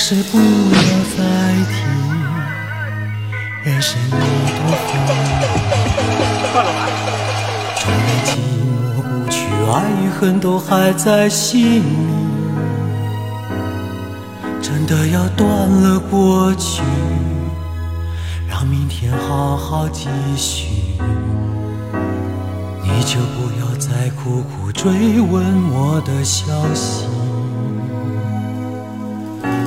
是不要再提人生一朵风。纵然寂寞不去，爱与恨都还在心里。真的要断了过去，让明天好好继续。你就不要再苦苦追问我的消息。